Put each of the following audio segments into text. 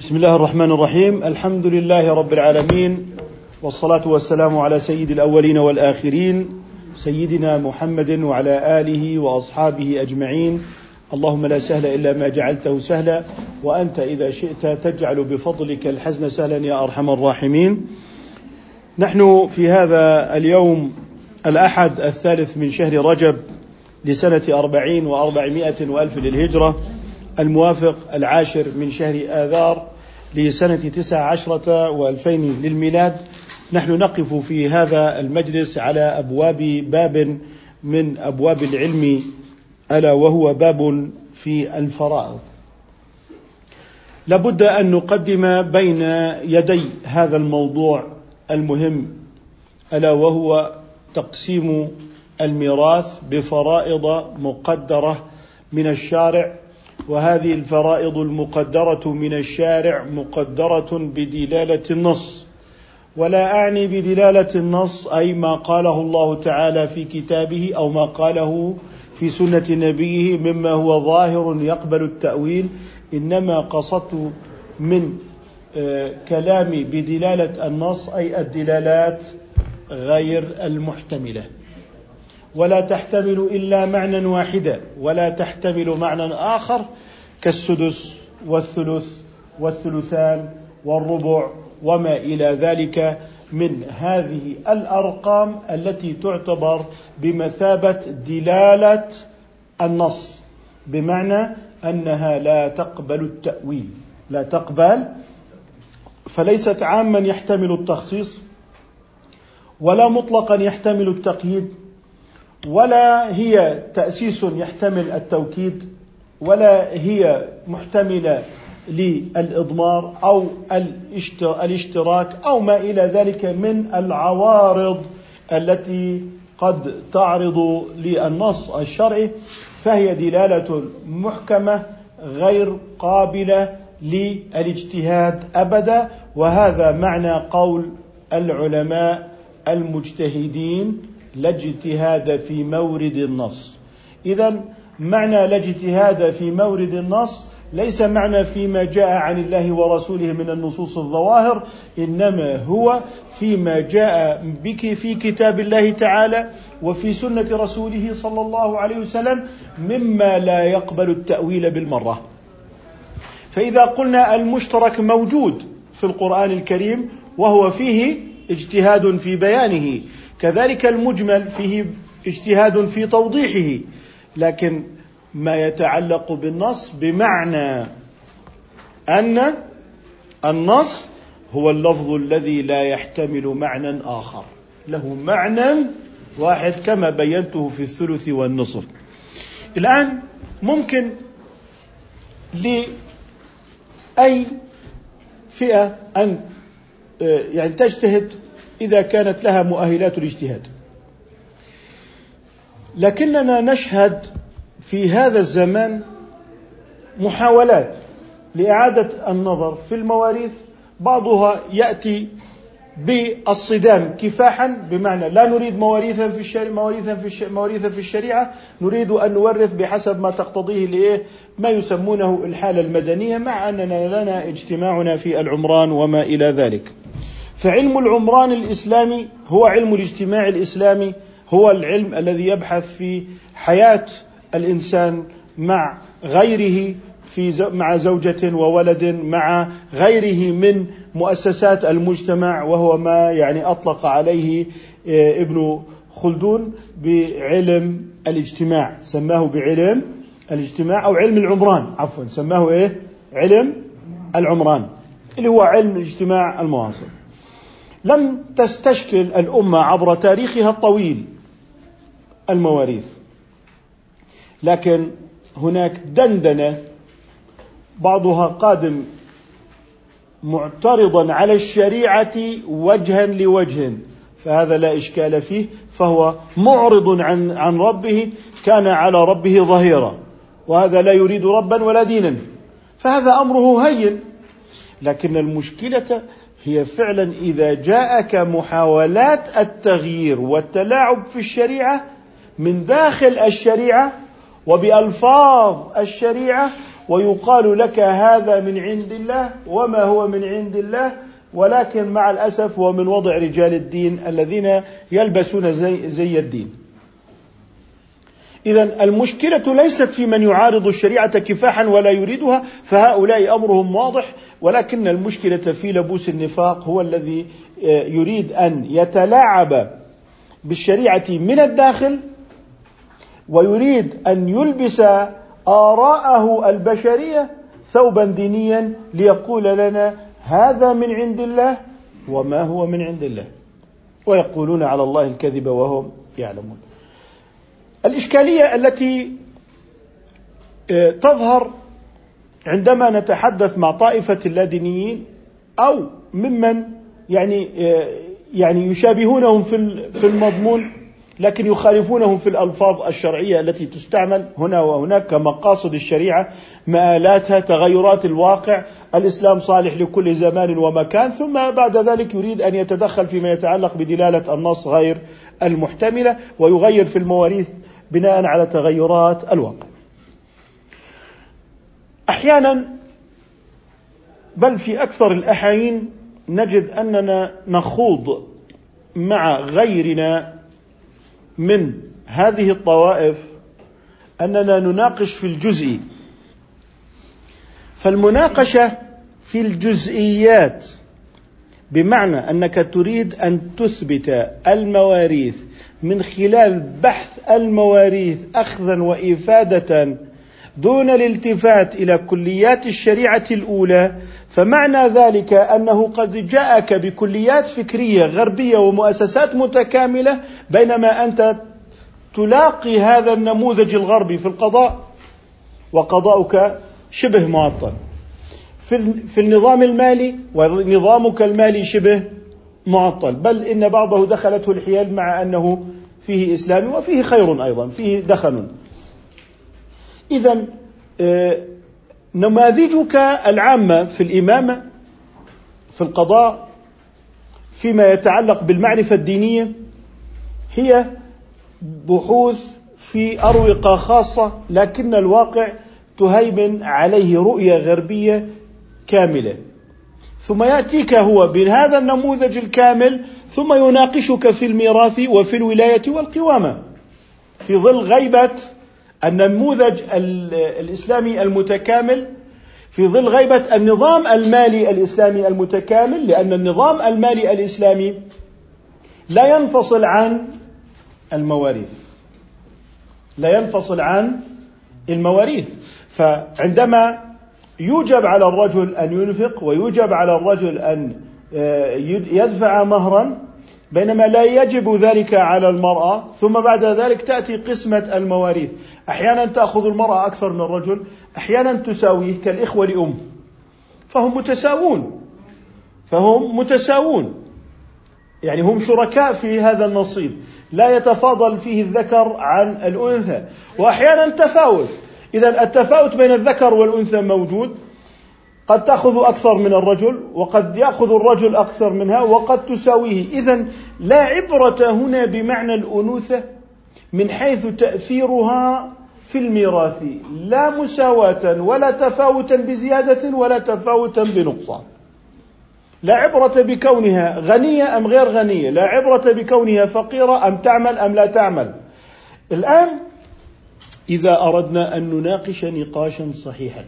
بسم الله الرحمن الرحيم. الحمد لله رب العالمين والصلاة والسلام على سيد الأولين والآخرين سيدنا محمد وعلى آله وأصحابه أجمعين. اللهم لا سهل إلا ما جعلته سهلا وأنت إذا شئت تجعل بفضلك الحزن سهلا يا أرحم الراحمين. نحن في هذا اليوم الأحد الثالث من شهر رجب لسنة أربعين وأربعمائة وألف للهجرة الموافق العاشر من شهر آذار لسنة تسع عشرة وألفين للميلاد. نحن نقف في هذا المجلس على أبواب باب من أبواب العلم ألا وهو باب في الفرائض. لابد أن نقدم بين يدي هذا الموضوع المهم ألا وهو تقسيم الميراث بفرائض مقدرة من الشارع وهذه الفرائض المقدرة من الشارع مقدرة بدلالة النص. ولا أعني بدلالة النص أي ما قاله الله تعالى في كتابه أو ما قاله في سنة نبيه مما هو ظاهر يقبل التأويل. إنما قصدت من كلامي بدلالة النص أي الدلالات غير المحتملة. ولا تحتمل إلا معنى واحدا ولا تحتمل معنى آخر كالسدس والثلث والثلثان والربع وما إلى ذلك من هذه الأرقام التي تعتبر بمثابة دلالة النص بمعنى أنها لا تقبل التأويل لا تقبل فليست عاما يحتمل التخصيص ولا مطلقا يحتمل التقييد. ولا هي تأسيس يحتمل التوكيد ولا هي محتملة للإضمار أو الاشتراك أو ما إلى ذلك من العوارض التي قد تعرض للنص الشرعي فهي دلالة محكمة غير قابلة للاجتهاد أبدا وهذا معنى قول العلماء المجتهدين لا اجتهاد في مورد النص. اذا معنى لا اجتهاد في مورد النص ليس معنى فيما جاء عن الله ورسوله من النصوص الظواهر إنما هو فيما جاء بك في كتاب الله تعالى وفي سنة رسوله صلى الله عليه وسلم مما لا يقبل التأويل بالمرة. فإذا قلنا المشترك موجود في القرآن الكريم وهو فيه اجتهاد في بيانه كذلك المجمل فيه اجتهاد في توضيحه لكن ما يتعلق بالنص بمعنى أن النص هو اللفظ الذي لا يحتمل معنى آخر له معنى واحد كما بينته في الثلث والنصف. الآن ممكن لأي فئة أن يعني تجتهد إذا كانت لها مؤهلات الاجتهاد. لكننا نشهد في هذا الزمان محاولات لإعادة النظر في المواريث. بعضها يأتي بالصدام كفاحا بمعنى لا نريد مواريثا في الشريعة مواريثا في مواريثا في الشريعة. نريد أن نورث بحسب ما تقتضيه لإيه؟ ما يسمونه الحالة المدنية مع أننا لنا اجتماعنا في العمران وما إلى ذلك. فعلم العمران الإسلامي هو علم الاجتماع الإسلامي هو العلم الذي يبحث في حياة الإنسان مع غيره في مع زوجة وولد مع غيره من مؤسسات المجتمع وهو ما يعني أطلق عليه آه، ابن خلدون بعلم الاجتماع. سماه بعلم الاجتماع أو علم العمران عفوا سماه إيه؟ علم العمران اللي هو علم الاجتماع المواصل لم تستشكل الأمة عبر تاريخها الطويل المواريث. لكن هناك دندنة بعضها قادم معترضا على الشريعة وجها لوجه فهذا لا إشكال فيه فهو معرض عن عن ربه كان على ربه ظهيرا وهذا لا يريد ربا ولا دينا فهذا أمره هين. لكن المشكلة هي فعلا إذا جاءك محاولات التغيير والتلاعب في الشريعة من داخل الشريعة وبألفاظ الشريعة ويقال لك هذا من عند الله وما هو من عند الله ولكن مع الأسف هو من وضع رجال الدين الذين يلبسون زي, زي الدين. اذا المشكلة ليست في من يعارض الشريعة كفاحا ولا يريدها فهؤلاء أمرهم واضح ولكن المشكلة في لبوس النفاق هو الذي آه، يريد أن يتلاعب بالشريعة من الداخل ويريد أن يلبس آراءه البشرية ثوبا دينيا ليقول لنا هذا من عند الله وما هو من عند الله. ويقولون على الله الكذب وهم يعلمون. الإشكالية التي آه، تظهر عندما نتحدث مع طائفة اللادينيين أو ممن يعني آه، يعني يشابهونهم في في المضمون لكن يخالفونهم في الألفاظ الشرعية التي تستعمل هنا وهناك كمقاصد الشريعة مآلاتها تغيرات الواقع الإسلام صالح لكل زمان ومكان ثم بعد ذلك يريد أن يتدخل فيما يتعلق بدلالة النص غير المحتملة ويغير في المواريث بناء على تغيرات الواقع. أحيانا بل في أكثر الأحايين نجد أننا نخوض مع غيرنا من هذه الطوائف أننا نناقش في الجزء. فالمناقشة في الجزئيات بمعنى أنك تريد أن تثبت المواريث من خلال بحث المواريث اخذا وإفادة دون الالتفات إلى كليات الشريعة الأولى فمعنى ذلك أنه قد جاءك بكليات فكرية غربية ومؤسسات متكاملة بينما أنت تلاقي هذا النموذج الغربي في القضاء وقضاؤك شبه معطل. في النظام المالي ونظامك المالي شبه معطل بل إن بعضه دخلته الحيل مع أنه فيه إسلامي وفيه خير أيضا فيه دخن اذا آه، نماذجك العامة في الإمامة في القضاء فيما يتعلق بالمعرفة الدينية هي بحوث في أروقة خاصة لكن الواقع تهيمن عليه رؤية غربية كاملة. ثم يأتيك هو بهذا النموذج الكامل ثم يناقشك في الميراث وفي الولاية والقوامة في ظل غيبة النموذج الإسلامي المتكامل في ظل غيبة النظام المالي الإسلامي المتكامل لأن النظام المالي الإسلامي لا ينفصل عن المواريث. لا ينفصل عن المواريث. فعندما يوجب على الرجل أن ينفق ويوجب على الرجل أن آه، يدفع مهرا بينما لا يجب ذلك على المرأة ثم بعد ذلك تأتي قسمة المواريث. أحيانا تأخذ المرأة أكثر من الرجل أحيانا تساويه كالإخوة لأم. فهم متساوون. فهم متساوون. يعني هم شركاء في هذا النصيب. لا يتفاضل فيه الذكر عن الأنثى. واحيانا تفاوت. اذا التفاوت بين الذكر والأنثى موجود. قد تأخذ أكثر من الرجل وقد يأخذ الرجل أكثر منها وقد تساويه. اذا لا عبرة هنا بمعنى الأنوثة من حيث تأثيرها في الميراث لا مساواة ولا تفاوتا بزيادة ولا تفاوتا بنقصان. لا عبرة بكونها غنية أم غير غنية لا عبرة بكونها فقيرة أم تعمل أم لا تعمل. الآن إذا أردنا أن نناقش نقاشا صحيحا.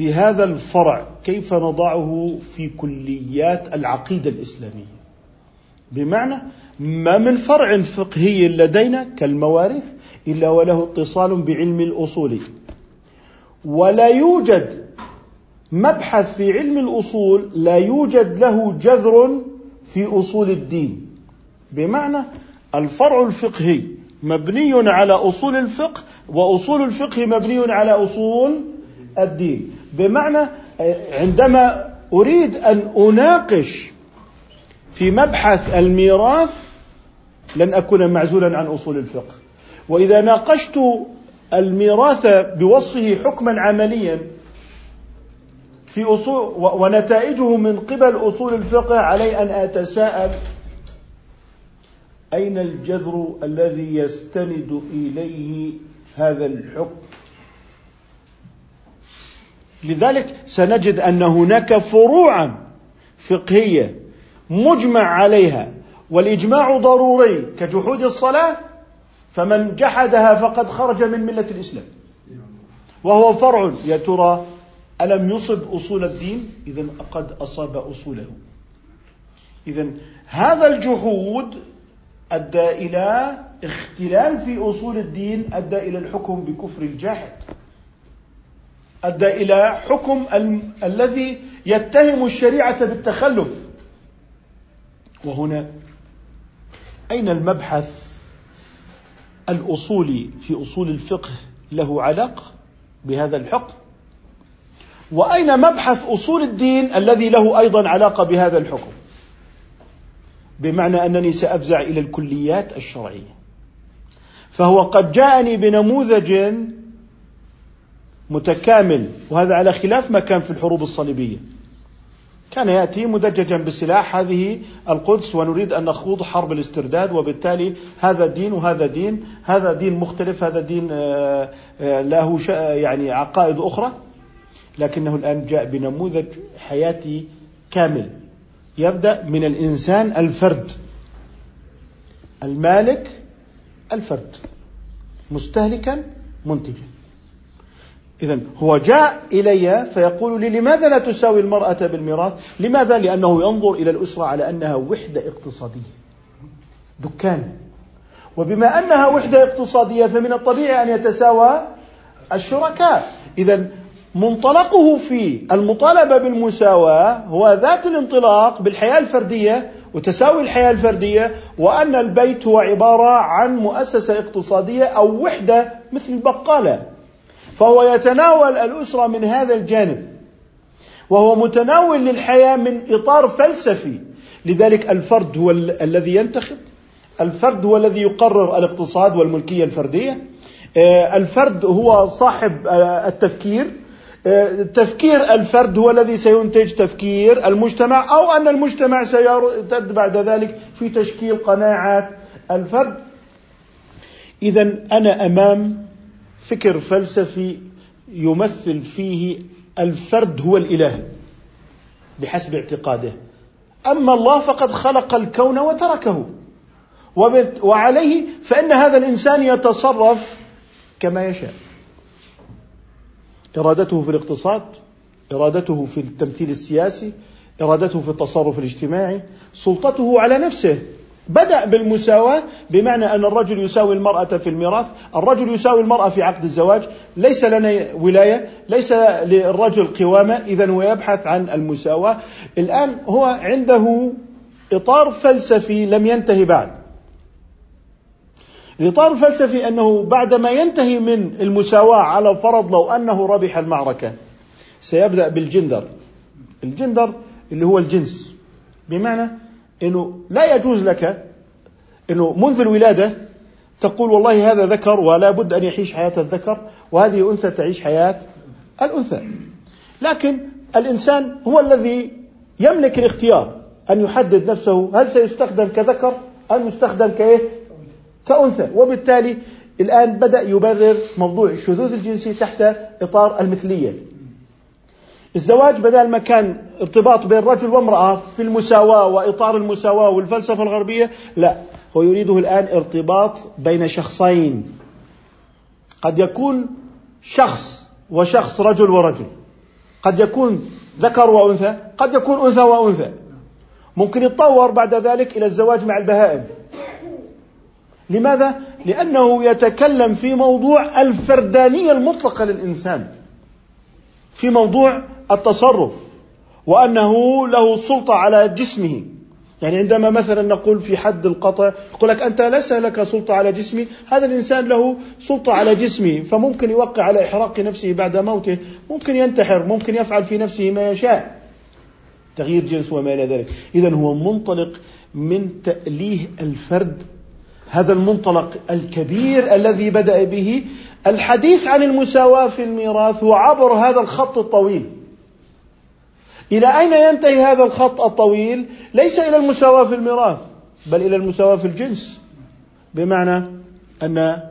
في هذا الفرع كيف نضعه في كليات العقيدة الإسلامية؟ بمعنى ما من فرع فقهي لدينا كالموارث إلا وله اتصال بعلم الأصول. ولا يوجد مبحث في علم الأصول لا يوجد له جذر في أصول الدين. بمعنى الفرع الفقهي مبني على أصول الفقه وأصول الفقه مبني على أصول الدين. بمعنى عندما أريد أن أناقش في مبحث الميراث لن أكون معزولا عن أصول الفقه. وإذا ناقشت الميراث بوصفه حكما عمليا في أصول ونتائجه من قبل أصول الفقه علي أن أتساءل أين الجذر الذي يستند إليه هذا الحكم؟ لذلك سنجد أن هناك فروعا فقهية مجمع عليها والإجماع ضروري كجحود الصلاة فمن جحدها فقد خرج من ملة الإسلام. وهو فرع يا ترى ألم يصب أصول الدين؟ اذا قد أصاب أصوله. اذا هذا الجحود أدى إلى اختلال في أصول الدين أدى إلى الحكم بكفر الجاحد. أدى إلى حكم ال... الذي يتهم الشريعة بالتخلف. وهنا أين المبحث الأصولي في أصول الفقه له علاقه بهذا الحكم؟ وأين مبحث أصول الدين الذي له أيضا علاقة بهذا الحكم؟ بمعنى أنني سأفزع إلى الكليات الشرعية. فهو قد جاءني بنموذج متكامل وهذا على خلاف ما كان في الحروب الصليبية. كان يأتي مدججا بسلاح هذه القدس ونريد أن نخوض حرب الاسترداد وبالتالي هذا دين وهذا دين هذا دين مختلف هذا دين آه، آه، له يعني عقائد أخرى. لكنه الآن جاء بنموذج حياتي كامل. يبدأ من الإنسان الفرد. المالك الفرد. مستهلكا منتجا. إذا هو جاء إلي فيقول لي لماذا لا تساوي المرأة بالميراث؟ لماذا؟ لأنه ينظر إلى الأسرة على أنها وحدة اقتصادية دكان وبما أنها وحدة اقتصادية فمن الطبيعي أن يتساوى الشركاء إذا منطلقه في المطالبة بالمساواة هو ذات الانطلاق بالحياة الفردية وتساوي الحياة الفردية وأن البيت هو عبارة عن مؤسسة اقتصادية أو وحدة مثل البقالة فهو يتناول الأسرة من هذا الجانب. وهو متناول للحياة من إطار فلسفي. لذلك الفرد هو ال- الذي ينتخب. الفرد هو الذي يقرر الاقتصاد والملكية الفردية. آه، الفرد هو صاحب آه، التفكير. آه، تفكير الفرد هو الذي سينتج تفكير المجتمع أو أن المجتمع سيرتد بعد ذلك في تشكيل قناعات الفرد. اذا أنا أمام فكر فلسفي يمثل فيه الفرد هو الإله بحسب اعتقاده. أما الله فقد خلق الكون وتركه. وعليه فإن هذا الإنسان يتصرف كما يشاء. إرادته في الاقتصاد إرادته في التمثيل السياسي إرادته في التصرف الاجتماعي سلطته على نفسه. بدأ بالمساواة بمعنى أن الرجل يساوي المرأة في الميراث الرجل يساوي المرأة في عقد الزواج ليس لنا ولاية ليس للرجل قوامة إذا هو يبحث عن المساواة. الآن هو عنده إطار فلسفي لم ينتهي بعد. الإطار الفلسفي أنه بعدما ينتهي من المساواة على فرض لو أنه ربح المعركة سيبدأ بالجندر. الجندر اللي هو الجنس. بمعنى أنه لا يجوز لك أنه منذ الولادة تقول والله هذا ذكر ولا بد أن يعيش حياة الذكر وهذه أنثى تعيش حياة الأنثى. لكن الإنسان هو الذي يملك الاختيار أن يحدد نفسه هل سيستخدم كذكر أم يستخدم كإيه؟ كأنثى. وبالتالي الآن بدأ يبرر موضوع الشذوذ الجنسي تحت إطار المثلية. الزواج بدل ما كان ارتباط بين رجل وامرأة في المساواة وإطار المساواة والفلسفة الغربية لا هو يريده الآن ارتباط بين شخصين. قد يكون شخص وشخص رجل ورجل. قد يكون ذكر وأنثى قد يكون أنثى وأنثى. ممكن يتطور بعد ذلك إلى الزواج مع البهائم. لماذا؟ لأنه يتكلم في موضوع الفردانية المطلقة للإنسان. في موضوع التصرف وأنه له سلطة على جسمه. يعني عندما مثلا نقول في حد القطع يقول لك أنت ليس لك سلطة على جسمي هذا الإنسان له سلطة على جسمه فممكن يوقع على إحراق نفسه بعد موته ممكن ينتحر ممكن يفعل في نفسه ما يشاء. تغيير جنس وما إلى ذلك. إذا هو منطلق من تأليه الفرد هذا المنطلق الكبير الذي بدأ به الحديث عن المساواة في الميراث هو عبر هذا الخط الطويل. إلى أين ينتهي هذا الخط الطويل؟ ليس إلى المساواة في الميراث بل إلى المساواة في الجنس. بمعنى أن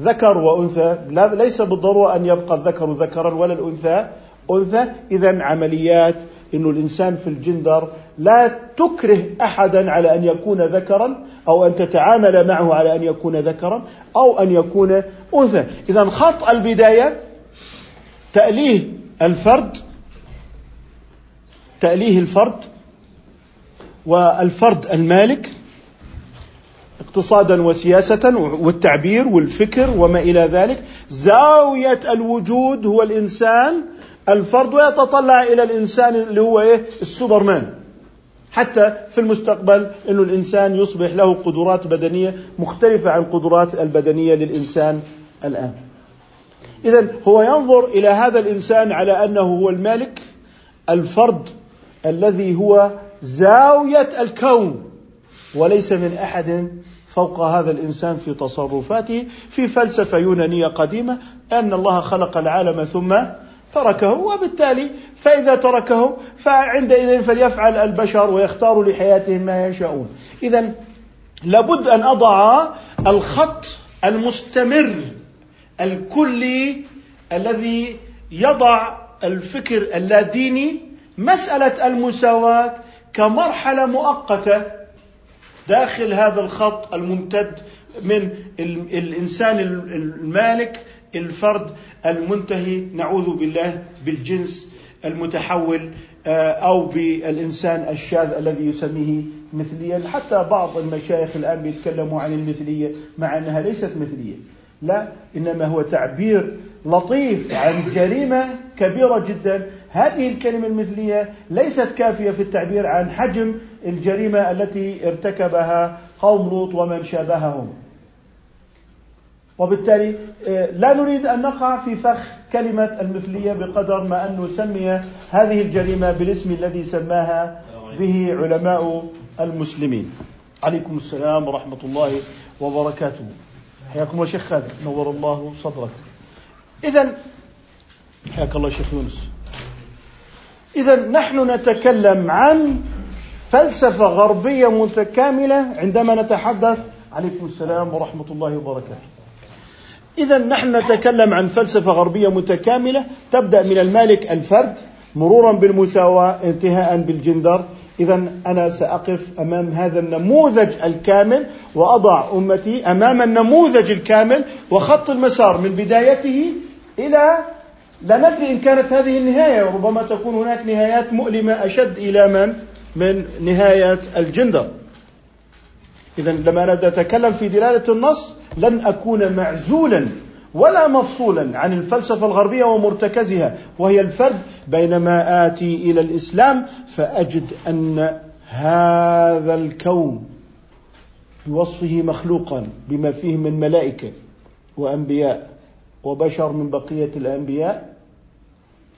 ذكر وأنثى ليس بالضرورة أن يبقى الذكر ذكرا ولا الأنثى. أنثى إذا عمليات أنه الإنسان في الجندر لا تكره أحدا على أن يكون ذكرا أو أن تتعامل معه على أن يكون ذكرا أو أن يكون أنثى. إذا خط البداية تأليه الفرد تأليه الفرد والفرد المالك اقتصادا وسياسة والتعبير والفكر وما إلى ذلك. زاوية الوجود هو الإنسان الفرد ويتطلع إلى الإنسان اللي هو إيه؟ السوبرمان. حتى في المستقبل أن الإنسان يصبح له قدرات بدنية مختلفة عن القدرات البدنية للإنسان الآن. إذا هو ينظر إلى هذا الإنسان على أنه هو المالك الفرد الذي هو زاوية الكون وليس من أحد فوق هذا الإنسان في تصرفاته. في فلسفة يونانية قديمة أن الله خلق العالم ثم تركه وبالتالي فإذا تركه فعندئذ فليفعل البشر ويختار لحياتهم ما يشاءون. إذا لابد أن أضع الخط المستمر الكلي الذي يضع الفكر اللاديني مسألة المساواة كمرحلة مؤقتة داخل هذا الخط الممتد من الإنسان المالك الفرد المنتهي نعوذ بالله بالجنس المتحول آه، أو بالإنسان الشاذ الذي يسميه مثليا. حتى بعض المشايخ الآن بيتكلموا عن المثلية مع أنها ليست مثلية. لا إنما هو تعبير لطيف عن جريمة كبيرة جدا. هذه الكلمة المثلية ليست كافية في التعبير عن حجم الجريمة التي ارتكبها قوم لوط ومن شابههم. وبالتالي آه، لا نريد أن نقع في فخ كلمة المثلية بقدر ما أن نسمي هذه الجريمة بالاسم الذي سماها به علماء المسلمين. عليكم السلام ورحمة الله وبركاته. حياكم الله شيخ خالد نور الله صدرك. اذا حياك الله شيخ يونس. اذا نحن نتكلم عن فلسفة غربية متكاملة عندما نتحدث عليكم السلام ورحمة الله وبركاته. إذا نحن نتكلم عن فلسفة غربية متكاملة تبدأ من المالك الفرد مرورا بالمساواة انتهاء بالجندر. إذا أنا سأقف أمام هذا النموذج الكامل وأضع أمتي أمام النموذج الكامل وخط المسار من بدايته إلى لا ندري إن كانت هذه النهاية ربما تكون هناك نهايات مؤلمة أشد إلى من؟ من نهاية الجندر. إذا لما نتكلم في دلالة النص لن أكون معزولا ولا مفصولا عن الفلسفة الغربية ومرتكزها وهي الفرد بينما آتي إلى الإسلام فأجد أن هذا الكون بوصفه مخلوقا بما فيه من ملائكة وأنبياء وبشر من بقية الأنبياء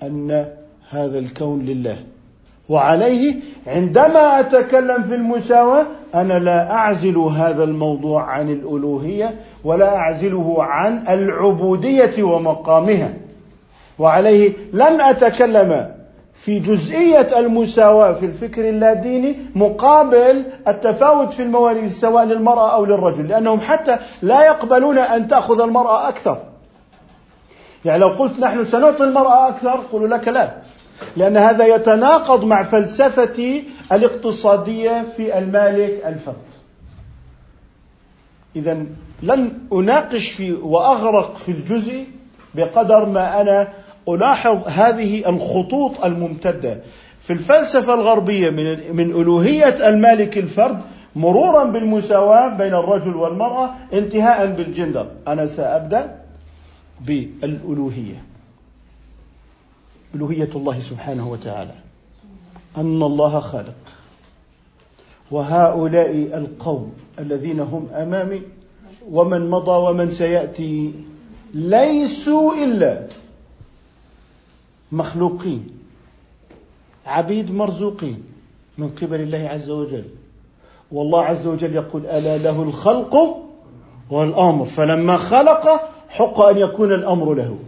أن هذا الكون لله. وعليه عندما أتكلم في المساواة أنا لا أعزل هذا الموضوع عن الألوهية ولا أعزله عن العبودية ومقامها. وعليه لن أتكلم في جزئية المساواة في الفكر اللاديني مقابل التفاوت في المواريث سواء للمرأة أو للرجل لأنهم حتى لا يقبلون أن تأخذ المرأة أكثر. يعني لو قلت نحن سنعطي المرأة أكثر قولوا لك لا. لأن هذا يتناقض مع فلسفتي الاقتصادية في المالك الفرد إذا لن أناقش في وأغرق في الجزء بقدر ما أنا ألاحظ هذه الخطوط الممتدة. في الفلسفة الغربية من من ألوهية المالك الفرد مرورا بالمساواة بين الرجل والمرأة انتهاء بالجندر. أنا سأبدأ بالألوهية. ألوهية الله سبحانه وتعالى. أن الله خالق وهؤلاء القوم الذين هم أمامي ومن مضى ومن سيأتي ليسوا إلا مخلوقين عبيد مرزوقين من قبل الله عز وجل. والله عز وجل يقول ألا له الخلق والأمر. فلما خلق حق أن يكون الأمر له.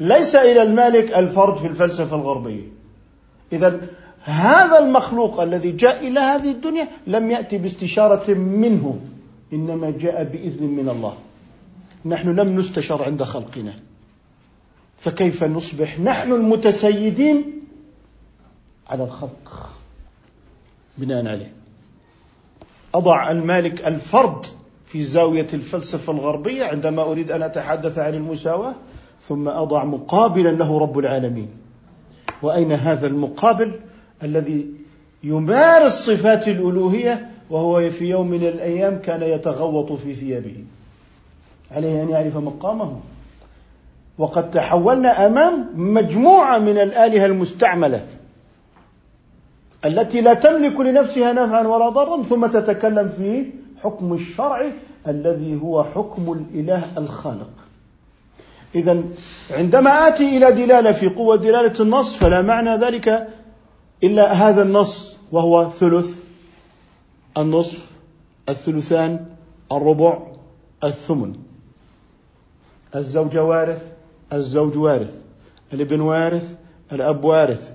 ليس إلى المالك الفرد في الفلسفة الغربية. إذا هذا المخلوق الذي جاء إلى هذه الدنيا لم يأتي باستشارة منه إنما جاء بإذن من الله. نحن لم نستشر عند خلقنا. فكيف نصبح؟ نحن المتسيدين على الخلق. بناء عليه. أضع المالك الفرد في زاوية الفلسفة الغربية عندما أريد أن أتحدث عن المساواة ثم أضع مقابلا له رب العالمين. وأين هذا المقابل الذي يمارس صفات الألوهية وهو في يوم من الأيام كان يتغوط في ثيابه؟ عليه أن يعرف مقامه. وقد تحولنا أمام مجموعة من الآلهة المستعملة التي لا تملك لنفسها نفعا ولا ضرا ثم تتكلم في حكم الشرع الذي هو حكم الإله الخالق. اذا عندما آتي إلى دلالة في قوة دلالة النص فلا معنى ذلك إلا هذا النص وهو ثلث النصف الثلثان الربع الثمن. الزوجة وارث الزوج وارث. الابن وارث الأب وارث.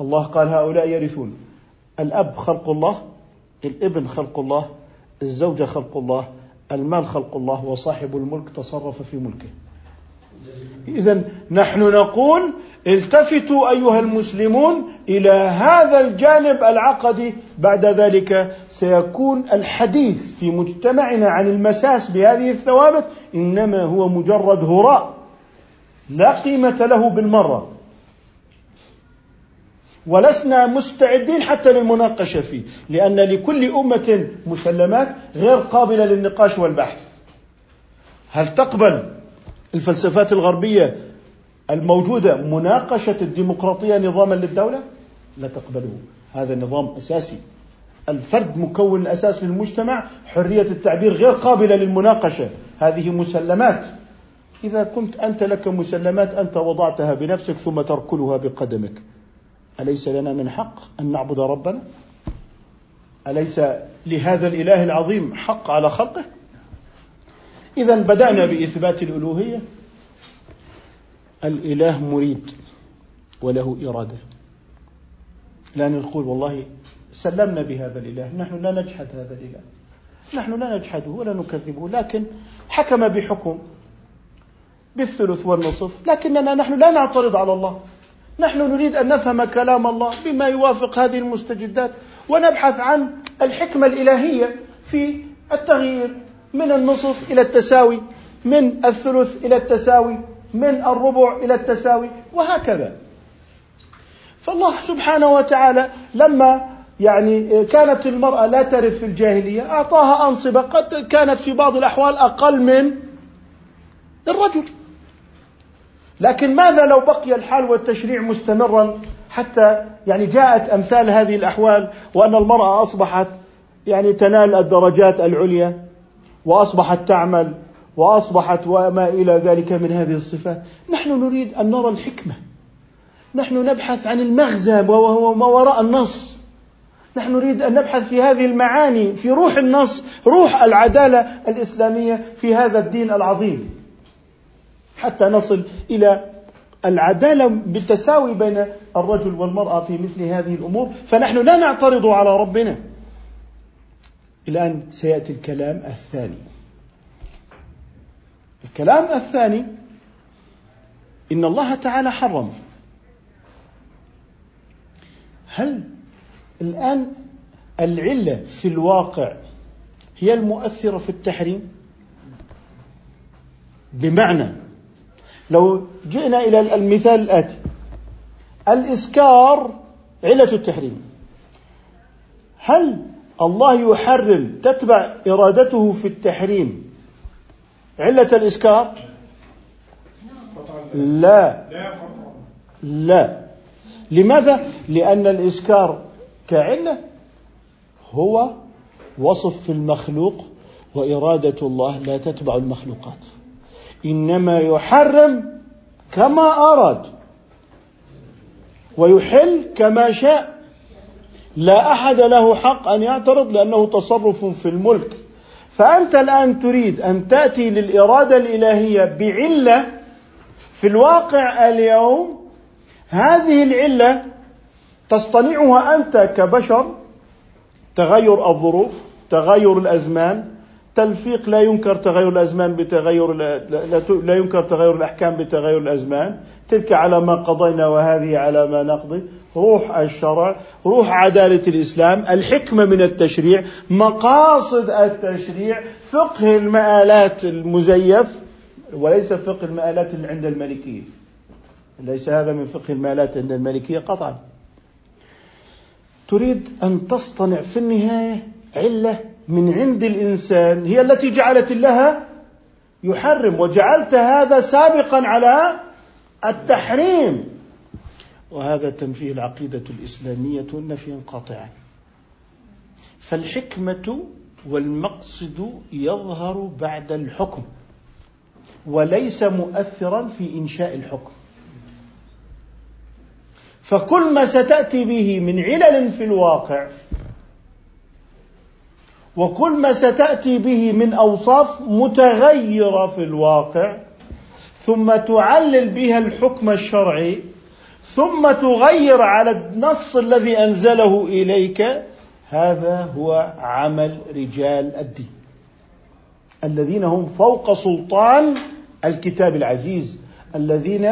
الله قال هؤلاء يرثون. الأب خلق الله الابن خلق الله الزوجة خلق الله المال خلق الله وصاحب الملك تصرف في ملكه. إذا نحن نقول التفتوا أيها المسلمون إلى هذا الجانب العقدي بعد ذلك سيكون الحديث في مجتمعنا عن المساس بهذه الثوابت إنما هو مجرد هراء لا قيمة له بالمرة ولسنا مستعدين حتى للمناقشة فيه لأن لكل أمة مسلمات غير قابلة للنقاش والبحث. هل تقبل الفلسفات الغربية الموجودة مناقشة الديمقراطية نظاما للدولة؟ لا تقبله. هذا نظام أساسي. الفرد مكون الاساس للمجتمع حرية التعبير غير قابلة للمناقشة. هذه مسلمات. إذا كنت أنت لك مسلمات أنت وضعتها بنفسك ثم تركلها بقدمك. أليس لنا من حق أن نعبد ربنا؟ أليس لهذا الإله العظيم حق على خلقه؟ إذا بدأنا بإثبات الألوهية. الإله مريد وله إرادة. لا نقول والله سلمنا بهذا الإله نحن لا نجحد هذا الإله. نحن لا نجحده ولا نكذبه لكن حكم بحكم بالثلث والنصف لكننا نحن لا نعترض على الله. نحن نريد أن نفهم كلام الله بما يوافق هذه المستجدات ونبحث عن الحكمة الإلهية في التغيير من النصف إلى التساوي من الثلث إلى التساوي من الربع إلى التساوي وهكذا. فالله سبحانه وتعالى لما يعني كانت المرأة لا ترث في الجاهلية أعطاها أنصبة قد كانت في بعض الأحوال أقل من الرجل. لكن ماذا لو بقي الحال والتشريع مستمرا حتى يعني جاءت أمثال هذه الأحوال وأن المرأة أصبحت يعني تنال الدرجات العليا؟ وأصبحت تعمل وأصبحت وما إلى ذلك من هذه الصفات. نحن نريد أن نرى الحكمة. نحن نبحث عن المغزى وهو ما وراء النص. نحن نريد أن نبحث في هذه المعاني في روح النص روح العدالة الإسلامية في هذا الدين العظيم. حتى نصل إلى العدالة بالتساوي بين الرجل والمرأة في مثل هذه الأمور. فنحن لا نعترض على ربنا. الآن سيأتي الكلام الثاني. الكلام الثاني إن الله تعالى حرم. هل الآن العلة في الواقع هي المؤثرة في التحريم؟ بمعنى لو جئنا إلى المثال الآتي الإسكار علة التحريم. هل الله يحرم تتبع إرادته في التحريم. علة الإسكار؟ لا. لا. لماذا؟ لأن الإسكار كعلة هو وصف في المخلوق وإرادة الله لا تتبع المخلوقات. إنما يحرم كما أراد ويحل كما شاء. لا أحد له حق أن يعترض لأنه تصرف في الملك. فأنت الآن تريد أن تأتي للإرادة الإلهية بعلة في الواقع اليوم. هذه العلة تصطنعها أنت كبشر تغير الظروف تغير الأزمان. تلفيق لا ينكر تغير الأزمان بتغير لا ينكر تغير الأحكام بتغير الأزمان. تلك على ما قضينا وهذه على ما نقضي. روح الشرع روح عدالة الإسلام الحكمة من التشريع مقاصد التشريع فقه المآلات المزيف. وليس فقه المآلات اللي عند المالكيه ليس هذا من فقه المآلات عند المالكيه قطعا. تريد أن تصطنع في النهاية علة من عند الإنسان. هي التي جعلت الله يحرم وجعلت هذا سابقا على التحريم. وهذا تنفيه العقيدة الإسلامية نفيا قاطعا فالحكمة والمقصد يظهر بعد الحكم وليس مؤثرا في إنشاء الحكم. فكل ما ستأتي به من علل في الواقع وكل ما ستأتي به من أوصاف متغيرة في الواقع ثم تعلل بها الحكم الشرعي ثم تغير على النص الذي أنزله إليك هذا هو عمل رجال الدين. الذين هم فوق سلطان الكتاب العزيز الذين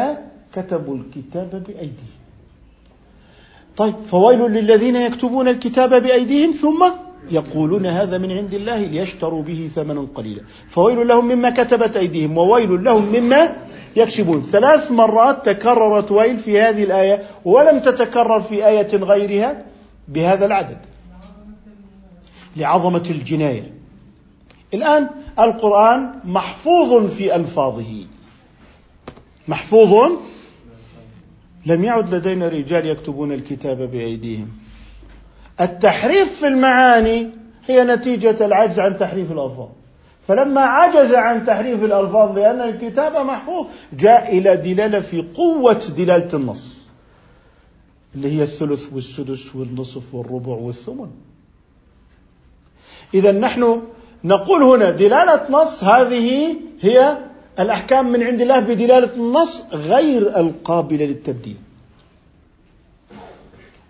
كتبوا الكتاب بأيديهم. طيب فويل للذين يكتبون الكتاب بأيديهم ثم يقولون هذا من عند الله ليشتروا به ثمنا قليلا. فويل لهم مما كتبت أيديهم وويل لهم مما يكسبون. ثلاث مرات تكررت ويل في هذه الآية ولم تتكرر في آية غيرها بهذا العدد. لعظمة الجناية. الآن القرآن محفوظ في ألفاظه. محفوظ. لم يعد لدينا رجال يكتبون الكتاب بأيديهم. التحريف في المعاني هي نتيجة العجز عن تحريف الألفاظ. فلما عجز عن تحريف الألفاظ لأن الكتاب محفوظ جاء إلى دلالة في قوة دلالة النص اللي هي الثلث والسدس والنصف والربع والثمن. إذا نحن نقول هنا دلالة نص هذه هي الأحكام من عند الله بدلالة النص غير القابلة للتبديل.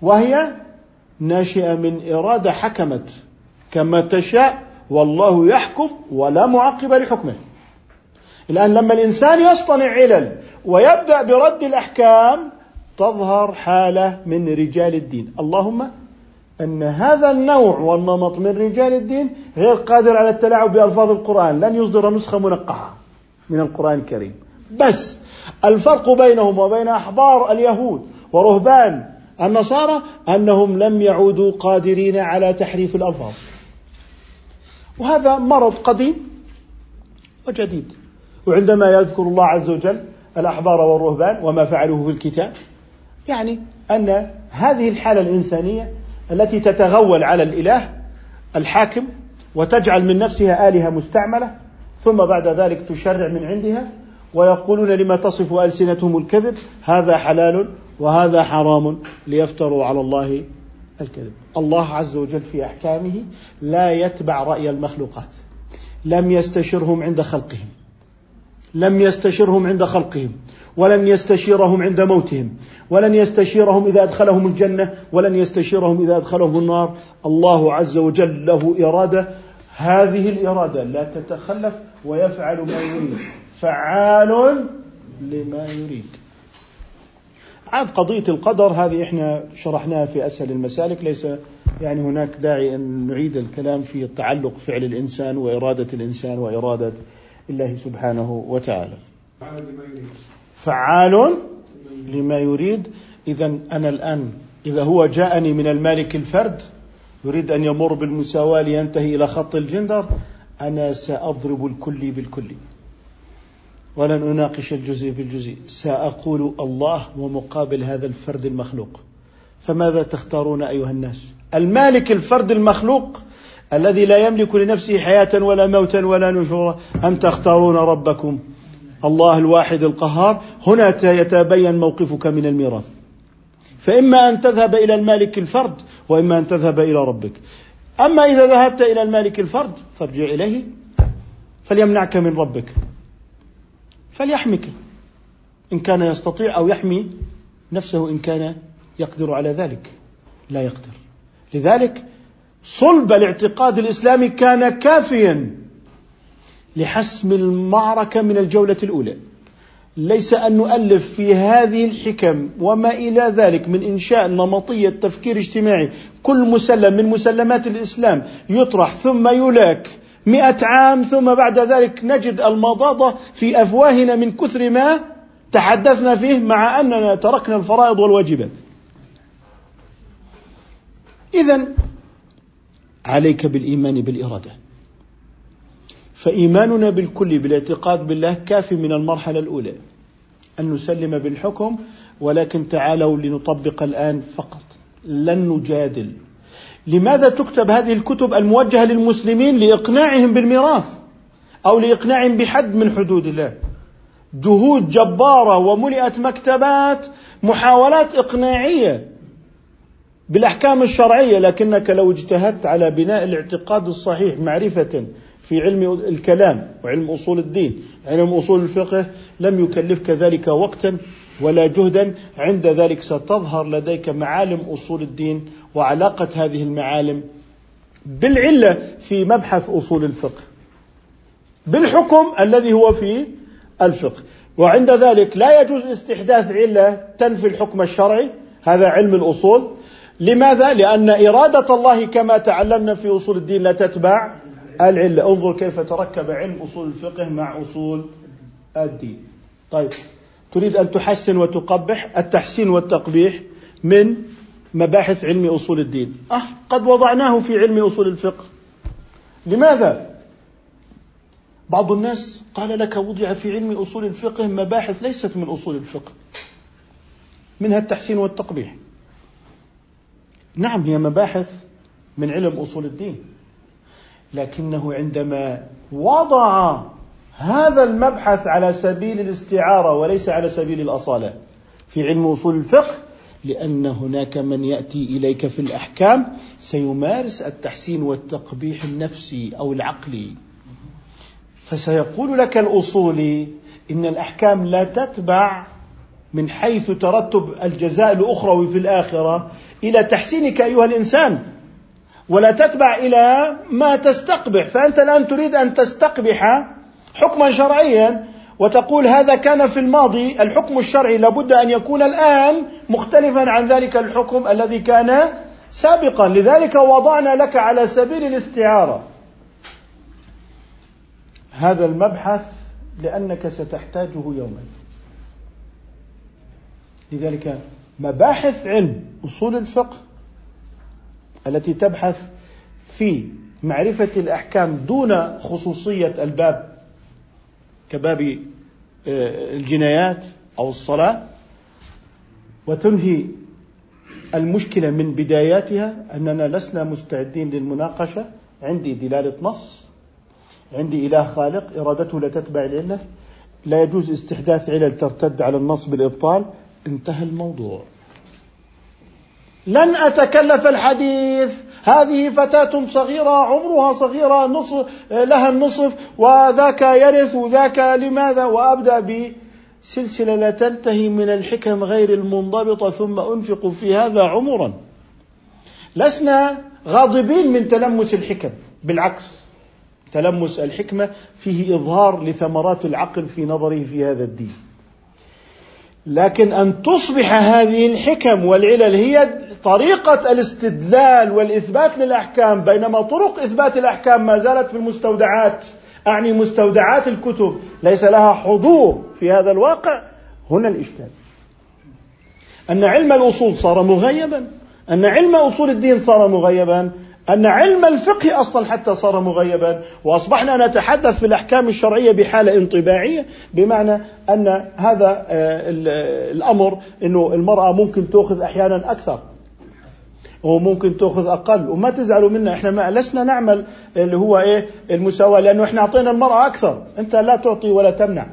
وهي ناشئه من إرادة حكمت كما تشاء والله يحكم ولا معقب لحكمه. الآن لما الإنسان يصطنع علل ويبدأ برد الأحكام تظهر حالة من رجال الدين. اللهم أن هذا النوع والنمط من رجال الدين غير قادر على التلاعب بألفاظ القرآن. لن يصدر نسخة منقحه من القرآن الكريم. بس الفرق بينهم وبين أحبار اليهود ورهبان النصارى أنهم لم يعودوا قادرين على تحريف الألفاظ. وهذا مرض قديم وجديد. وعندما يذكر الله عز وجل الأحبار والرهبان وما فعلوه في الكتاب يعني أن هذه الحالة الإنسانية التي تتغول على الإله الحاكم وتجعل من نفسها آلهة مستعملة ثم بعد ذلك تشرع من عندها ويقولون لما تصف ألسنتهم الكذب هذا حلال وهذا حرام ليفتروا على الله الكذب. الله عز وجل في أحكامه لا يتبع رأي المخلوقات. لم يستشرهم عند خلقهم. لم يستشرهم عند خلقهم. ولن يستشيرهم عند موتهم. ولن يستشيرهم إذا أدخلهم الجنة. ولن يستشيرهم إذا أدخلهم النار. الله عز وجل له إرادة. هذه الإرادة لا تتخلف ويفعل ما يريد. فعال لما يريد. عاد قضية القدر هذه إحنا شرحناها في أسهل المسالك ليس يعني هناك داعي أن نعيد الكلام في تعلق فعل الإنسان وإرادة الإنسان وإرادة الله سبحانه وتعالى. فعال لما يريد. إذا أنا الآن إذا هو جاءني من المالك الفرد يريد أن يمر بالمساواة لينتهي إلى خط الجندر أنا سأضرب الكلي بالكلي ولن أناقش الجزء بالجزء. سأقول الله ومقابل هذا الفرد المخلوق. فماذا تختارون أيها الناس؟ المالك الفرد المخلوق الذي لا يملك لنفسه حياة ولا موتا ولا نشورا. أم تختارون ربكم؟ الله الواحد القهار. هنا يتبين موقفك من الميراث. فإما أن تذهب إلى المالك الفرد وإما أن تذهب إلى ربك. أما إذا ذهبت إلى المالك الفرد فارجع إليه. فليمنعك من ربك. فليحمك. إن كان يستطيع أو يحمي نفسه إن كان يقدر على ذلك لا يقدر. لذلك صلب الاعتقاد الإسلامي كان كافيا لحسم المعركة من الجولة الأولى. ليس أن نؤلف في هذه الحكم وما إلى ذلك من إنشاء نمطية تفكير اجتماعي. كل مسلم من مسلمات الإسلام يطرح ثم يلاك. مئة عام ثم بعد ذلك نجد المضاضة في أفواهنا من كثر ما تحدثنا فيه مع أننا تركنا الفرائض والواجبات. إذا عليك بالإيمان بالإرادة. فإيماننا بالكل بالاعتقاد بالله كاف من المرحلة الأولى. أن نسلم بالحكم ولكن تعالوا لنطبق الآن فقط. لن نجادل. لماذا تكتب هذه الكتب الموجهة للمسلمين لإقناعهم بالميراث أو لإقناعهم بحد من حدود الله؟ جهود جبارة وملئت مكتبات محاولات إقناعية بالأحكام الشرعية لكنك لو اجتهدت على بناء الاعتقاد الصحيح معرفة في علم الكلام وعلم أصول الدين علم أصول الفقه لم يكلفك ذلك وقتا ولا جهدا عند ذلك ستظهر لديك معالم أصول الدين وعلاقة هذه المعالم بالعلة في مبحث أصول الفقه بالحكم الذي هو في الفقه. وعند ذلك لا يجوز استحداث علة تنفي الحكم الشرعي هذا علم الأصول. لماذا؟ لأن إرادة الله كما تعلمنا في أصول الدين لا تتبع العلة. انظر كيف تركب علم أصول الفقه مع أصول الدين. طيب تريد أن تحسن وتقبح التحسين والتقبيح من مباحث علم أصول الدين. أه قد وضعناه في علم أصول الفقه. لماذا؟ بعض الناس قال لك وضع في علم أصول الفقه مباحث ليست من أصول الفقه. منها التحسين والتقبيح. نعم هي مباحث من علم أصول الدين. لكنه عندما وضع هذا المبحث على سبيل الاستعارة وليس على سبيل الأصالة في علم أصول الفقه لأن هناك من يأتي إليك في الأحكام سيمارس التحسين والتقبيح النفسي أو العقلي. فسيقول لك الاصولي إن الأحكام لا تتبع من حيث ترتب الجزاء الأخروي في الآخرة إلى تحسينك أيها الإنسان ولا تتبع إلى ما تستقبح. فأنت الآن تريد أن تستقبح حكما شرعيا وتقول هذا كان في الماضي الحكم الشرعي لابد أن يكون الآن مختلفا عن ذلك الحكم الذي كان سابقا. لذلك وضعنا لك على سبيل الاستعارة. هذا المبحث لأنك ستحتاجه يوما. لذلك مباحث علم أصول الفقه التي تبحث في معرفة الأحكام دون خصوصية الباب كباب آه، الجنايات أو الصلاة وتنهي المشكلة من بداياتها أننا لسنا مستعدين للمناقشة. عندي دلالة نص عندي إله خالق إرادته لا تتبع العلة لا يجوز استحداث علل ترتد على النص بالإبطال. انتهى الموضوع. لن أتكلف الحديث. هذه فتاة صغيرة عمرها صغيرة نصف لها النصف وذاك يرث وذاك لماذا؟ وأبدأ بسلسلة لا تنتهي من الحكم غير المنضبطة ثم أنفق في هذا عمرا. لسنا غاضبين من تلمس الحكم. بالعكس تلمس الحكمة فيه إظهار لثمرات العقل في نظره في هذا الدين. لكن أن تصبح هذه الحكم والعلل هي طريقة الاستدلال والإثبات للأحكام بينما طرق إثبات الأحكام ما زالت في المستودعات أعني مستودعات الكتب ليس لها حضور في هذا الواقع. هنا الإشكال. أن علم الأصول صار مغيبا. أن علم أصول الدين صار مغيبا. أن علم الفقه أصلا حتى صار مغيبا وأصبحنا نتحدث في الأحكام الشرعية بحالة انطباعية بمعنى أن هذا آه، الأمر أنه المرأة ممكن تأخذ أحيانا أكثر وممكن تأخذ أقل وما تزعلوا منا إحنا ما لسنا نعمل اللي هو إيه المساواة لأنه إحنا أعطينا المرأة أكثر أنت لا تعطي ولا تمنع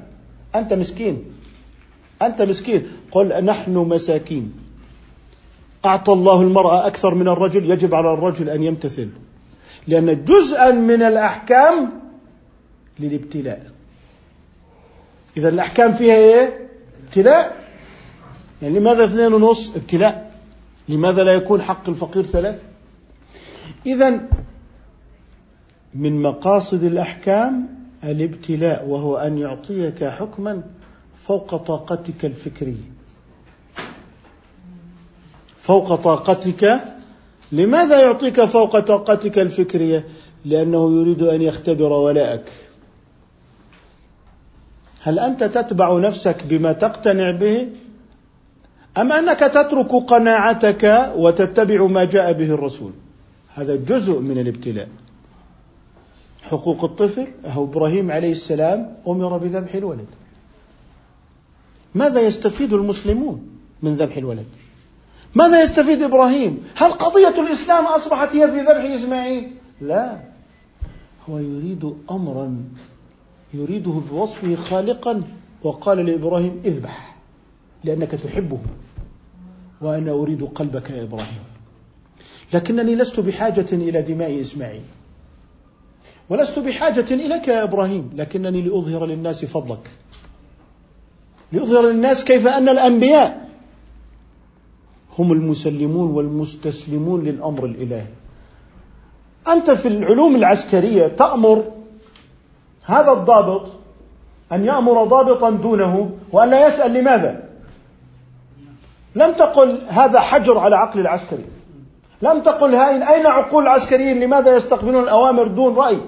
أنت مسكين أنت مسكين قل نحن مساكين. أعطى الله المرأة أكثر من الرجل يجب على الرجل أن يمتثل. لأن جزءا من الأحكام للابتلاء. إذا الأحكام فيها إيه؟ ابتلاء. يعني لماذا اثنين ونص؟ ابتلاء. لماذا لا يكون حق الفقير ثلاث؟ إذا من مقاصد الأحكام الابتلاء وهو أن يعطيك حكما فوق طاقتك الفكرية. فوق طاقتك. لماذا يعطيك فوق طاقتك الفكرية؟ لأنه يريد أن يختبر ولاءك هل أنت تتبع نفسك بما تقتنع به؟ أم أنك تترك قناعتك وتتبع ما جاء به الرسول؟ هذا جزء من الابتلاء. حقوق الطفل أهو إبراهيم عليه السلام أمر بذبح الولد. ماذا يستفيد المسلمون من ذبح الولد؟ ماذا يستفيد إبراهيم؟ هل قضية الإسلام أصبحت هي في ذبح إسماعيل؟ لا. هو يريد أمرا يريده بوصفه خالقا وقال لإبراهيم اذبح لأنك تحبه وأنا أريد قلبك يا إبراهيم. لكنني لست بحاجة إلى دماء إسماعيل. ولست بحاجة إليك يا إبراهيم لكنني لأظهر للناس فضلك. لأظهر للناس كيف أن الأنبياء هم المسلمون والمستسلمون للأمر الإلهي. أنت في العلوم العسكرية تأمر هذا الضابط أن يأمر ضابطا دونه وأن لا يسأل لماذا؟ لم تقل هذا حجر على عقل العسكري. لم تقل أين عقول العسكريين؟ لماذا يستقبلون الأوامر دون رأي؟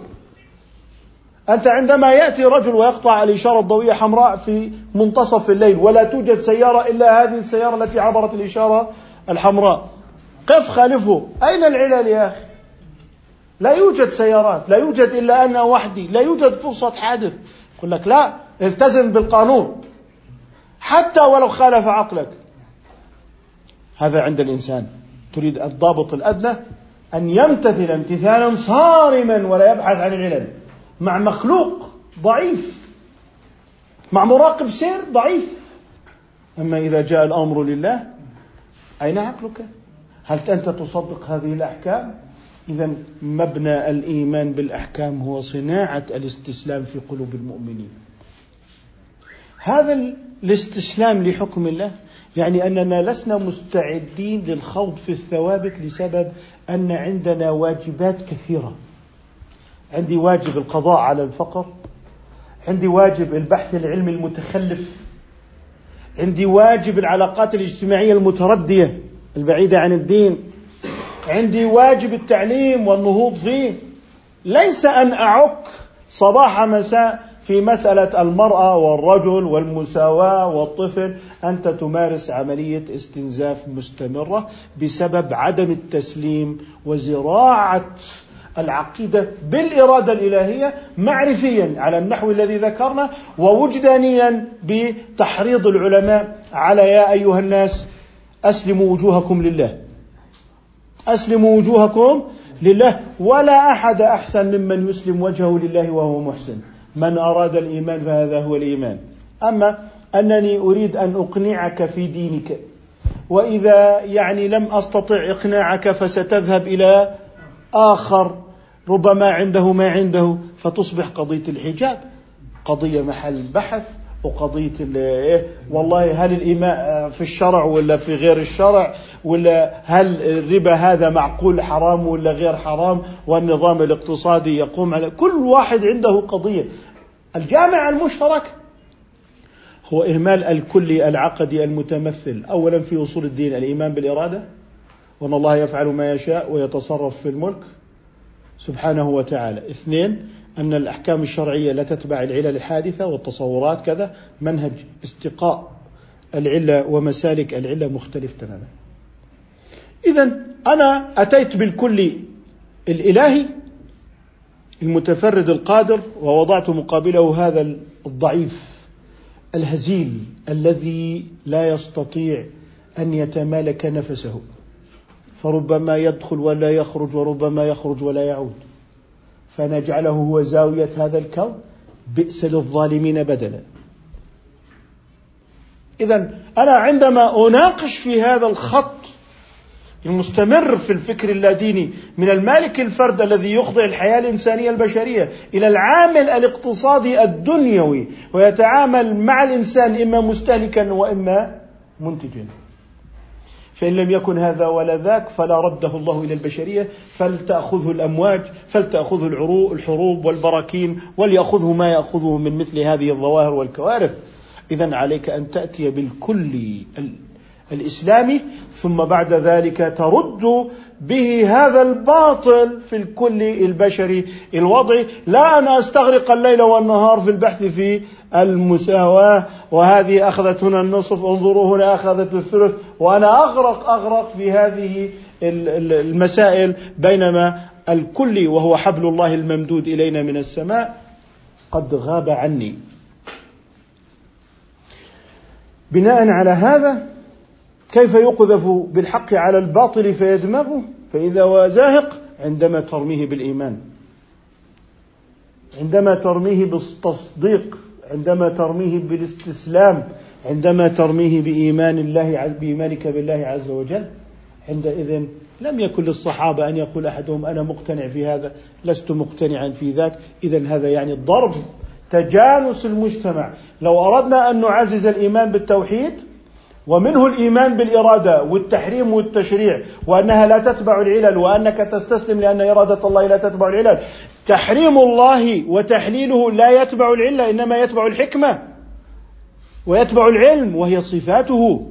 أنت عندما يأتي رجل ويقطع الإشارة الضوئية حمراء في منتصف الليل ولا توجد سيارة إلا هذه السيارة التي عبرت الإشارة الحمراء. قف خالفه. أين العلل يا أخي؟ لا يوجد سيارات لا يوجد إلا أنا وحدي لا يوجد فرصة حادث. يقول لك لا التزم بالقانون. حتى ولو خالف عقلك. هذا عند الإنسان. تريد الضابط الأدنى أن يمتثل امتثالا صارما ولا يبحث عن العلل مع مخلوق ضعيف مع مراقب سير ضعيف أما إذا جاء الأمر لله أين عقلك؟ هل أنت تصدق هذه الأحكام؟ إذا مبنى الإيمان بالأحكام هو صناعة الاستسلام في قلوب المؤمنين. هذا الاستسلام لحكم الله يعني أننا لسنا مستعدين للخوض في الثوابت لسبب أن عندنا واجبات كثيرة عندي واجب القضاء على الفقر. عندي واجب البحث العلمي المتخلف. عندي واجب العلاقات الاجتماعية المتردية البعيدة عن الدين. عندي واجب التعليم والنهوض فيه. ليس أن أعك صباح مساء في مسألة المرأة والرجل والمساواة والطفل. أنت تمارس عملية استنزاف مستمرة بسبب عدم التسليم وزراعة العقيدة بالإرادة الإلهية معرفيا على النحو الذي ذكرنا ووجدانيا بتحريض العلماء على يا أيها الناس أسلموا وجوهكم لله. أسلموا وجوهكم لله. ولا أحد أحسن ممن يسلم وجهه لله وهو محسن. من أراد الإيمان فهذا هو الإيمان. أما أنني أريد أن أقنعك في دينك وإذا يعني لم أستطع إقناعك فستذهب إلى آخر ربما عنده ما عنده فتصبح قضية الحجاب. قضية محل بحث وقضية إيه والله هل الإيماء في الشرع ولا في غير الشرع؟ ولا هل الربا هذا معقول حرام ولا غير حرام؟ والنظام الاقتصادي يقوم على كل واحد عنده قضية. الجامع المشترك هو إهمال الكلي العقدي المتمثل. أولا في أصول الدين الإيمان بالإرادة. وأن الله يفعل ما يشاء ويتصرف في الملك سبحانه وتعالى. اثنين أن الأحكام الشرعية لا تتبع العلل الحادثة والتصورات كذا منهج استقاء العلة ومسالك العلة مختلف تماما. إذا أنا أتيت بالكل الإلهي المتفرد القادر ووضعت مقابله هذا الضعيف الهزيل الذي لا يستطيع أن يتمالك نفسه. فربما يدخل ولا يخرج وربما يخرج ولا يعود. فنجعله هو زاوية هذا الكون بئس للظالمين بدلا. إذا أنا عندما أناقش في هذا الخط المستمر في الفكر اللاديني من المالك الفرد الذي يخضع الحياة الإنسانية البشرية إلى العامل الاقتصادي الدنيوي ويتعامل مع الإنسان إما مستهلكا وإما منتجا. فإن لم يكن هذا ولا ذاك فلا رده الله إلى البشرية فلتأخذه الأمواج فلتأخذه الحروب والبراكين وليأخذه ما يأخذه من مثل هذه الظواهر والكوارث. إذا عليك أن تأتي بالكل الإسلامي ثم بعد ذلك ترد به هذا الباطل في الكل البشري الوضعي. لا أنا أستغرق الليل والنهار في البحث في المساواة وهذه أخذت هنا النصف انظروا هنا أخذت الثلث وأنا أغرق أغرق في هذه المسائل بينما الكل وهو حبل الله الممدود إلينا من السماء قد غاب عني. بناء على هذا كيف يقذف بالحق على الباطل فيدمغه فإذا هو زاهق عندما ترميه بالإيمان. عندما ترميه بالتصديق. عندما ترميه بالاستسلام عندما ترميه بإيمان الله بإيمانك بالله عز وجل عندئذ لم يكن للصحابة أن يقول أحدهم أنا مقتنع في هذا لست مقتنعا في ذاك. إذا هذا يعني ضرب تجانس المجتمع. لو أردنا أن نعزز الإيمان بالتوحيد ومنه الإيمان بالإرادة والتحريم والتشريع وأنها لا تتبع العلل وأنك تستسلم لأن إرادة الله لا تتبع العلل تحريم الله وتحليله لا يتبع العلة إنما يتبع الحكمة ويتبع العلم وهي صفاته.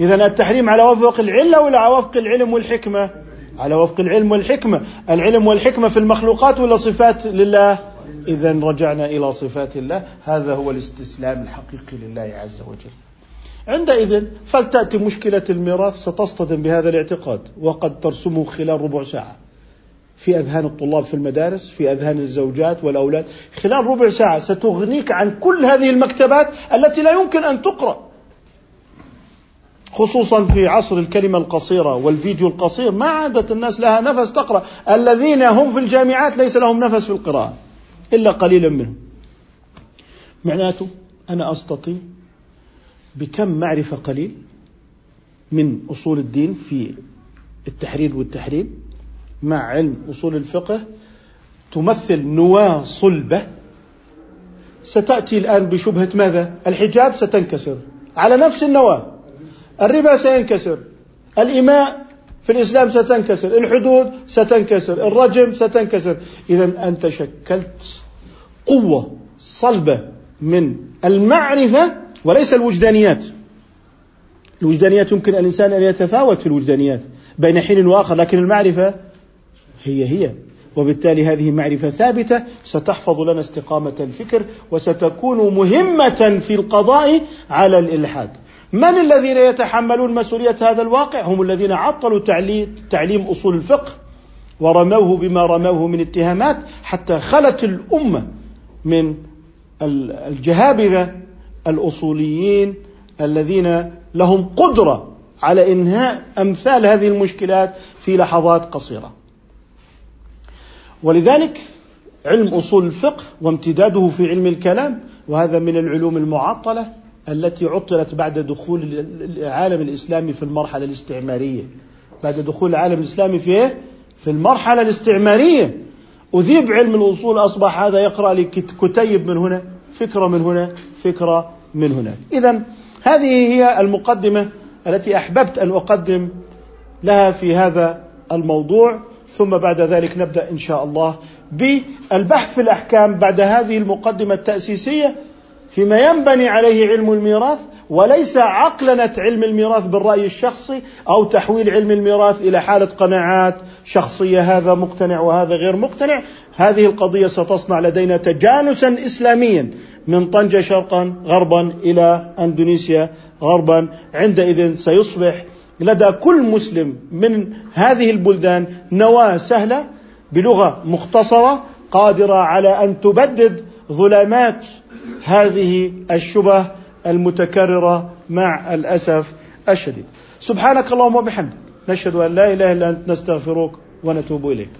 اذا التحريم على وفق العلة ولا على وفق العلم والحكمة؟ على وفق العلم والحكمة. العلم والحكمة في المخلوقات ولا صفات لله؟ اذا رجعنا إلى صفات الله. هذا هو الاستسلام الحقيقي لله عز وجل. عندئذ فلتأتي مشكلة الميراث ستصطدم بهذا الاعتقاد وقد ترسمه خلال ربع ساعة. في أذهان الطلاب في المدارس في أذهان الزوجات والأولاد. خلال ربع ساعة ستغنيك عن كل هذه المكتبات التي لا يمكن أن تقرأ. خصوصا في عصر الكلمة القصيرة والفيديو القصير ما عادت الناس لها نفس تقرأ. الذين هم في الجامعات ليس لهم نفس في القراءة إلا قليلا منهم. معناته أنا أستطيع بكم معرفة قليل من أصول الدين في التحرير والتحريم؟ مع علم أصول الفقه تمثل نواة صلبة ستأتي الآن بشبهة ماذا؟ الحجاب ستنكسر. على نفس النواة. الربا سينكسر. الإماء في الإسلام ستنكسر. الحدود ستنكسر. الرجم ستنكسر. إذا أنت شكلت قوة صلبة من المعرفة وليس الوجدانيات. الوجدانيات يمكن الإنسان أن يتفاوت في الوجدانيات بين حين وآخر لكن المعرفة هي هي. وبالتالي هذه معرفة ثابتة. ستحفظ لنا استقامة الفكر وستكون مهمة في القضاء على الإلحاد. من الذين يتحملون مسؤولية هذا الواقع؟ هم الذين عطلوا تعليم أصول الفقه ورموه بما رموه من اتهامات حتى خلت الأمة من الجهابذة الأصوليين الذين لهم قدرة على إنهاء أمثال هذه المشكلات في لحظات قصيرة. ولذلك علم أصول الفقه وامتداده في علم الكلام وهذا من العلوم المعطلة التي عطلت بعد دخول العالم الإسلامي في المرحلة الاستعمارية. بعد دخول العالم الإسلامي في إيه؟ في المرحلة الاستعمارية. أذيب علم الأصول أصبح هذا يقرأ لي كتيب من هنا فكرة من هنا فكرة من هناك إذا هذه هي المقدمة التي أحببت أن أقدم لها في هذا الموضوع ثم بعد ذلك نبدأ إن شاء الله بالبحث في الأحكام بعد هذه المقدمة التأسيسية فيما ينبني عليه علم الميراث وليس عقلنة علم الميراث بالرأي الشخصي أو تحويل علم الميراث إلى حالة قناعات شخصية هذا مقتنع وهذا غير مقتنع. هذه القضية ستصنع لدينا تجانسا إسلاميا من طنجة شرقا غربا إلى أندونيسيا غربا. عندئذ سيصبح لدى كل مسلم من هذه البلدان نواة سهلة بلغة مختصرة قادرة على أن تبدد ظلامات هذه الشبه المتكررة مع الأسف الشديد. سبحانك اللهم وبحمدك نشهد أن لا إله إلا أنت نستغفرك ونتوب إليك.